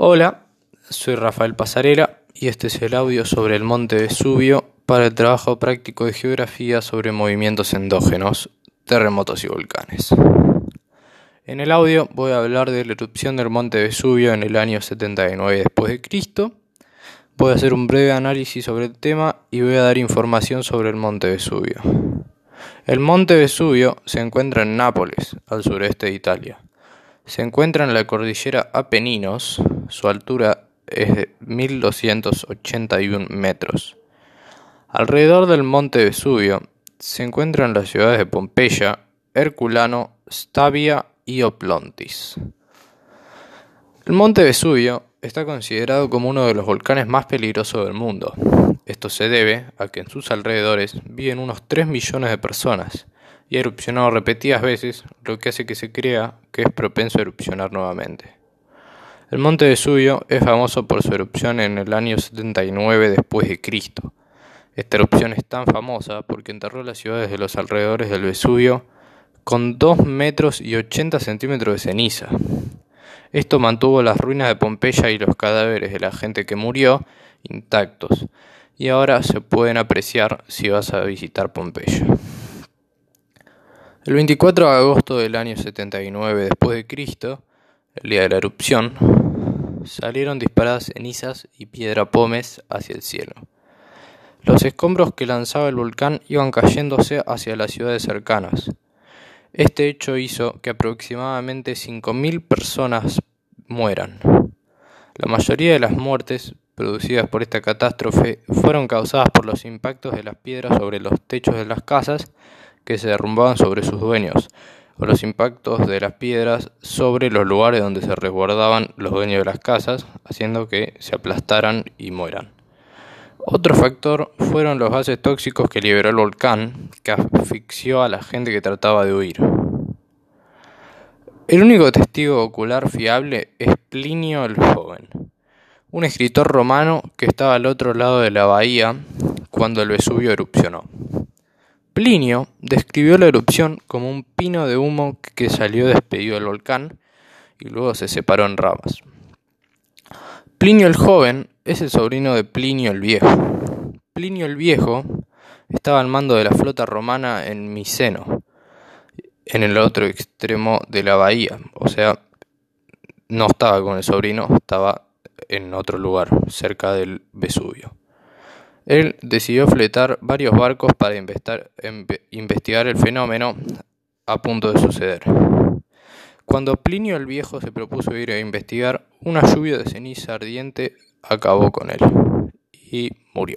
Hola, soy Rafael Pasarela y este es el audio sobre el monte Vesubio para el trabajo práctico de geografía sobre movimientos endógenos, terremotos y volcanes. En el audio voy a hablar de la erupción del monte Vesubio en el año 79 después de Cristo. Voy a hacer un breve análisis sobre el tema y voy a dar información sobre el monte Vesubio. El monte Vesubio se encuentra en Nápoles, al sureste de Italia. Se encuentra en la cordillera Apeninos, su altura es de 1281 metros. Alrededor del monte Vesubio se encuentran las ciudades de Pompeya, Herculano, Stabia y Oplontis. El monte Vesubio está considerado como uno de los volcanes más peligrosos del mundo. Esto se debe a que en sus alrededores viven unos 3 millones de personas y ha erupcionado repetidas veces, lo que hace que se crea que es propenso a erupcionar nuevamente. El monte Vesubio es famoso por su erupción en el año 79 después de Cristo. Esta erupción es tan famosa porque enterró las ciudades de los alrededores del Vesubio con 2 metros y 80 centímetros de ceniza. Esto mantuvo las ruinas de Pompeya y los cadáveres de la gente que murió intactos, y ahora se pueden apreciar si vas a visitar Pompeya. El 24 de agosto del año 79 después de Cristo, el día de la erupción, salieron disparadas cenizas y piedra pómez hacia el cielo. Los escombros que lanzaba el volcán iban cayéndose hacia las ciudades cercanas. Este hecho hizo que aproximadamente 5.000 personas mueran. La mayoría de las muertes producidas por esta catástrofe fueron causadas por los impactos de las piedras sobre los techos de las casas que se derrumbaban sobre sus dueños, o los impactos de las piedras sobre los lugares donde se resguardaban los dueños de las casas, haciendo que se aplastaran y mueran. Otro factor fueron los gases tóxicos que liberó el volcán, que asfixió a la gente que trataba de huir. El único testigo ocular fiable es Plinio el Joven, un escritor romano que estaba al otro lado de la bahía cuando el Vesubio erupcionó. Plinio describió la erupción como un pino de humo que salió despedido del volcán y luego se separó en ramas. Plinio el joven es el sobrino de Plinio el viejo. Plinio el viejo estaba al mando de la flota romana en Miceno, en el otro extremo de la bahía, o sea, no estaba con el sobrino, estaba en otro lugar, cerca del Vesubio. Él decidió fletar varios barcos para investigar el fenómeno a punto de suceder. Cuando Plinio el Viejo se propuso ir a investigar, una lluvia de ceniza ardiente acabó con él y murió.